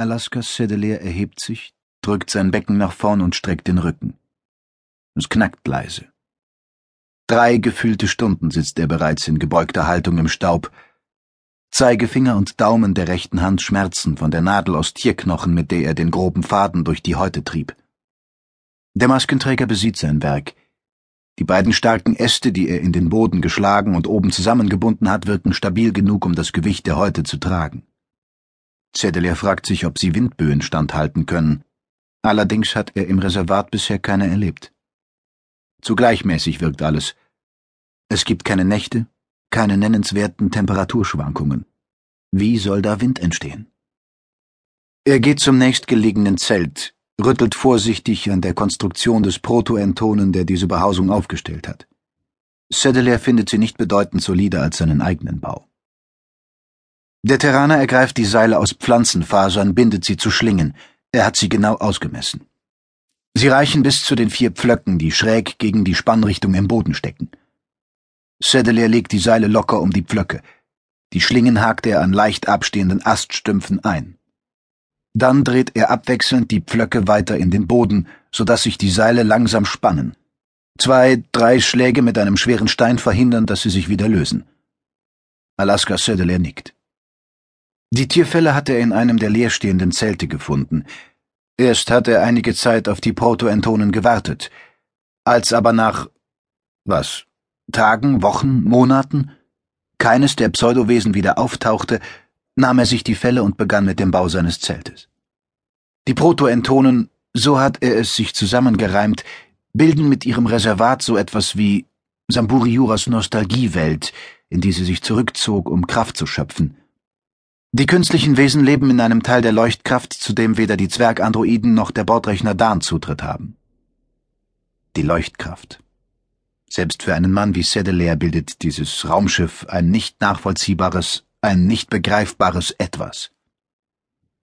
Alaska Sedelier erhebt sich, drückt sein Becken nach vorn und streckt den Rücken. Es knackt leise. Drei gefühlte Stunden sitzt er bereits in gebeugter Haltung im Staub. Zeigefinger und Daumen der rechten Hand schmerzen von der Nadel aus Tierknochen, mit der er den groben Faden durch die Häute trieb. Der Maskenträger besieht sein Werk. Die beiden starken Äste, die er in den Boden geschlagen und oben zusammengebunden hat, wirken stabil genug, um das Gewicht der Häute zu tragen. Zedelier fragt sich, ob sie Windböen standhalten können. Allerdings hat er im Reservat bisher keine erlebt. Zu gleichmäßig wirkt alles. Es gibt keine Nächte, keine nennenswerten Temperaturschwankungen. Wie soll da Wind entstehen? Er geht zum nächstgelegenen Zelt, rüttelt vorsichtig an der Konstruktion des Protoentonen, der diese Behausung aufgestellt hat. Sedelair findet sie nicht bedeutend solider als seinen eigenen Bau. Der Terraner ergreift die Seile aus Pflanzenfasern, bindet sie zu Schlingen. Er hat sie genau ausgemessen. Sie reichen bis zu den vier Pflöcken, die schräg gegen die Spannrichtung im Boden stecken. Sedelair legt die Seile locker um die Pflöcke. Die Schlingen hakt er an leicht abstehenden Aststümpfen ein. Dann dreht er abwechselnd die Pflöcke weiter in den Boden, so dass sich die Seile langsam spannen. Zwei, drei Schläge mit einem schweren Stein verhindern, dass sie sich wieder lösen. Alaska Sedelair nickt. Die Tierfälle hat er in einem der leerstehenden Zelte gefunden. Erst hat er einige Zeit auf die Protoentonen gewartet. Als aber nach was? Tagen, Wochen, Monaten keines der Pseudowesen wieder auftauchte, nahm er sich die Felle und begann mit dem Bau seines Zeltes. Die Protoentonen, so hat er es sich zusammengereimt, bilden mit ihrem Reservat so etwas wie Samburiuras Nostalgiewelt, in die sie sich zurückzog, um Kraft zu schöpfen. Die künstlichen Wesen leben in einem Teil der Leuchtkraft, zu dem weder die Zwergandroiden noch der Bordrechner Dan Zutritt haben. Die Leuchtkraft. Selbst für einen Mann wie Sedelair bildet dieses Raumschiff ein nicht nachvollziehbares, ein nicht begreifbares Etwas.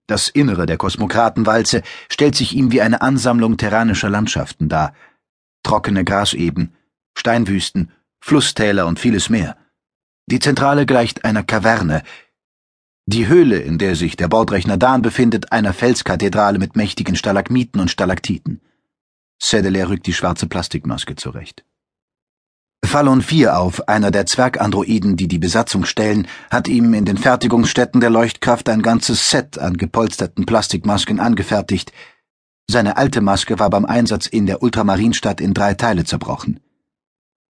Das Innere der Kosmokratenwalze stellt sich ihm wie eine Ansammlung terranischer Landschaften dar. Trockene Graseben, Steinwüsten, Flusstäler und vieles mehr. Die Zentrale gleicht einer Kaverne, die Höhle, in der sich der Bordrechner Dan befindet, einer Felskathedrale mit mächtigen Stalagmiten und Stalaktiten. Sedelair rückt die schwarze Plastikmaske zurecht. Fallon 4 auf, einer der Zwergandroiden, die die Besatzung stellen, hat ihm in den Fertigungsstätten der Leuchtkraft ein ganzes Set an gepolsterten Plastikmasken angefertigt. Seine alte Maske war beim Einsatz in der Ultramarinstadt in drei Teile zerbrochen.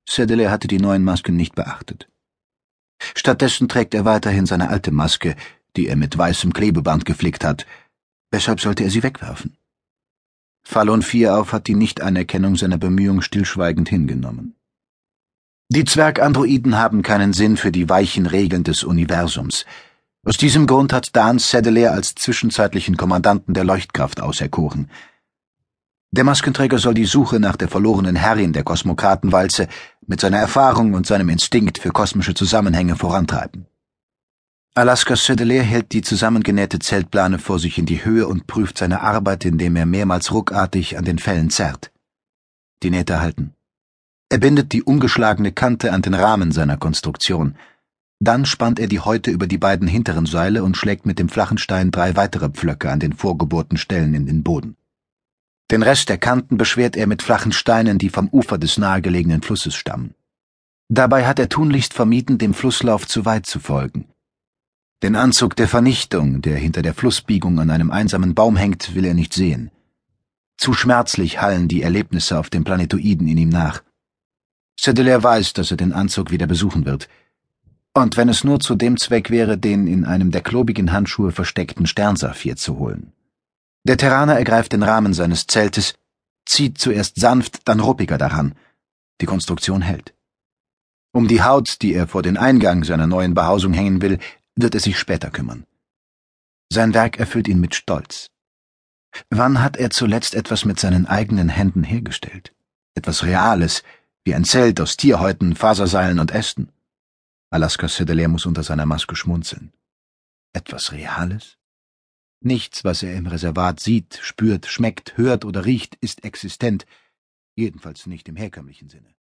Sedelair hatte die neuen Masken nicht beachtet. Stattdessen trägt er weiterhin seine alte Maske, die er mit weißem Klebeband geflickt hat. Weshalb sollte er sie wegwerfen? Fallon Vierauf hat die Nichtanerkennung seiner Bemühung stillschweigend hingenommen. Die Zwergandroiden haben keinen Sinn für die weichen Regeln des Universums. Aus diesem Grund hat Dan Sedelair als zwischenzeitlichen Kommandanten der Leuchtkraft auserkoren. Der Maskenträger soll die Suche nach der verlorenen Herrin der Kosmokratenwalze mit seiner Erfahrung und seinem Instinkt für kosmische Zusammenhänge vorantreiben. Alaska Sedelair hält die zusammengenähte Zeltplane vor sich in die Höhe und prüft seine Arbeit, indem er mehrmals ruckartig an den Fellen zerrt. Die Nähte halten. Er bindet die umgeschlagene Kante an den Rahmen seiner Konstruktion. Dann spannt er die Häute über die beiden hinteren Seile und schlägt mit dem flachen Stein drei weitere Pflöcke an den vorgebohrten Stellen in den Boden. Den Rest der Kanten beschwert er mit flachen Steinen, die vom Ufer des nahegelegenen Flusses stammen. Dabei hat er tunlichst vermieden, dem Flusslauf zu weit zu folgen. Den Anzug der Vernichtung, der hinter der Flussbiegung an einem einsamen Baum hängt, will er nicht sehen. Zu schmerzlich hallen die Erlebnisse auf dem Planetoiden in ihm nach. Sedelair weiß, dass er den Anzug wieder besuchen wird. Und wenn es nur zu dem Zweck wäre, den in einem der klobigen Handschuhe versteckten Sternsaphir zu holen. Der Terraner ergreift den Rahmen seines Zeltes, zieht zuerst sanft, dann ruppiger daran. Die Konstruktion hält. Um die Haut, die er vor den Eingang seiner neuen Behausung hängen will, wird er sich später kümmern. Sein Werk erfüllt ihn mit Stolz. Wann hat er zuletzt etwas mit seinen eigenen Händen hergestellt? Etwas Reales, wie ein Zelt aus Tierhäuten, Faserseilen und Ästen. Alaska Sedelair muss unter seiner Maske schmunzeln. Etwas Reales? Nichts, was er im Reservat sieht, spürt, schmeckt, hört oder riecht, ist existent, jedenfalls nicht im herkömmlichen Sinne.